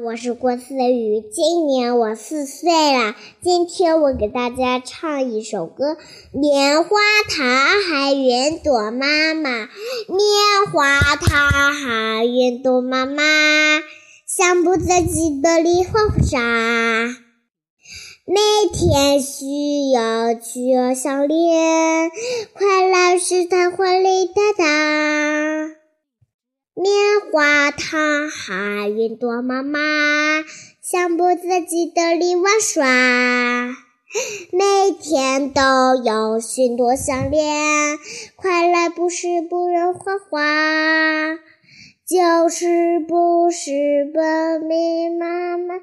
我是郭思雨，今年我四岁了。今天我给大家唱一首歌：棉花糖还云朵妈妈，棉花糖还云朵妈妈，想不自己的梨花沙。每天需要去项链，快乐时它会泪哒哒。棉花糖还云朵妈妈，想不自己的里玩耍。每天都有许多项链，快乐不是不能画画，就是不是本命妈妈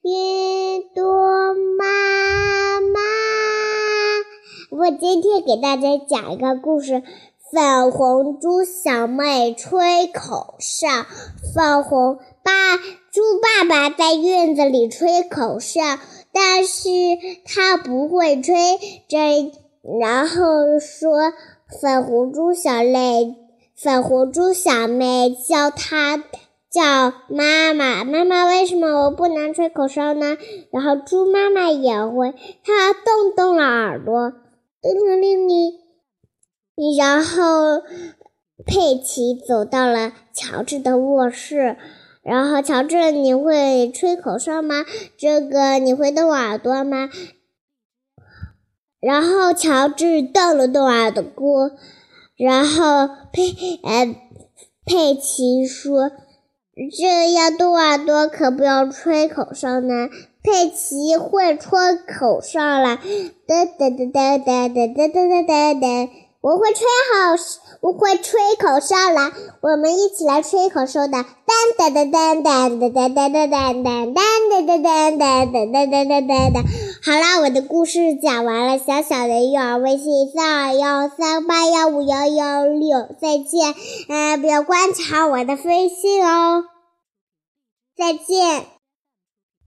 云朵妈妈。我今天给大家讲一个故事。粉红猪小妹吹口哨，粉红爸猪爸爸在院子里吹口哨，但是他不会吹，这然后说粉红猪小妹，粉红猪小妹叫他叫妈妈，妈妈为什么我不能吹口哨呢？然后猪妈妈也会，它动动了耳朵，叮铃铃铃。然后，佩奇走到了乔治的卧室。然后，乔治，你会吹口哨吗？这个你会动耳朵吗？然后，乔治动了动耳朵。然后，佩呃，佩奇说：“这要动耳朵，可不要吹口哨呢。”佩奇会吹口哨了，噔噔噔噔噔噔噔噔噔噔。我会吹好，我会吹口哨了。我们一起来吹口哨的，当当当当当当当当当当当当当当当当当当当。好啦，我的故事讲完了。小小的幼儿微信三二幺三八幺五幺幺六，再见。呃，不要观察我的飞信哦，再见。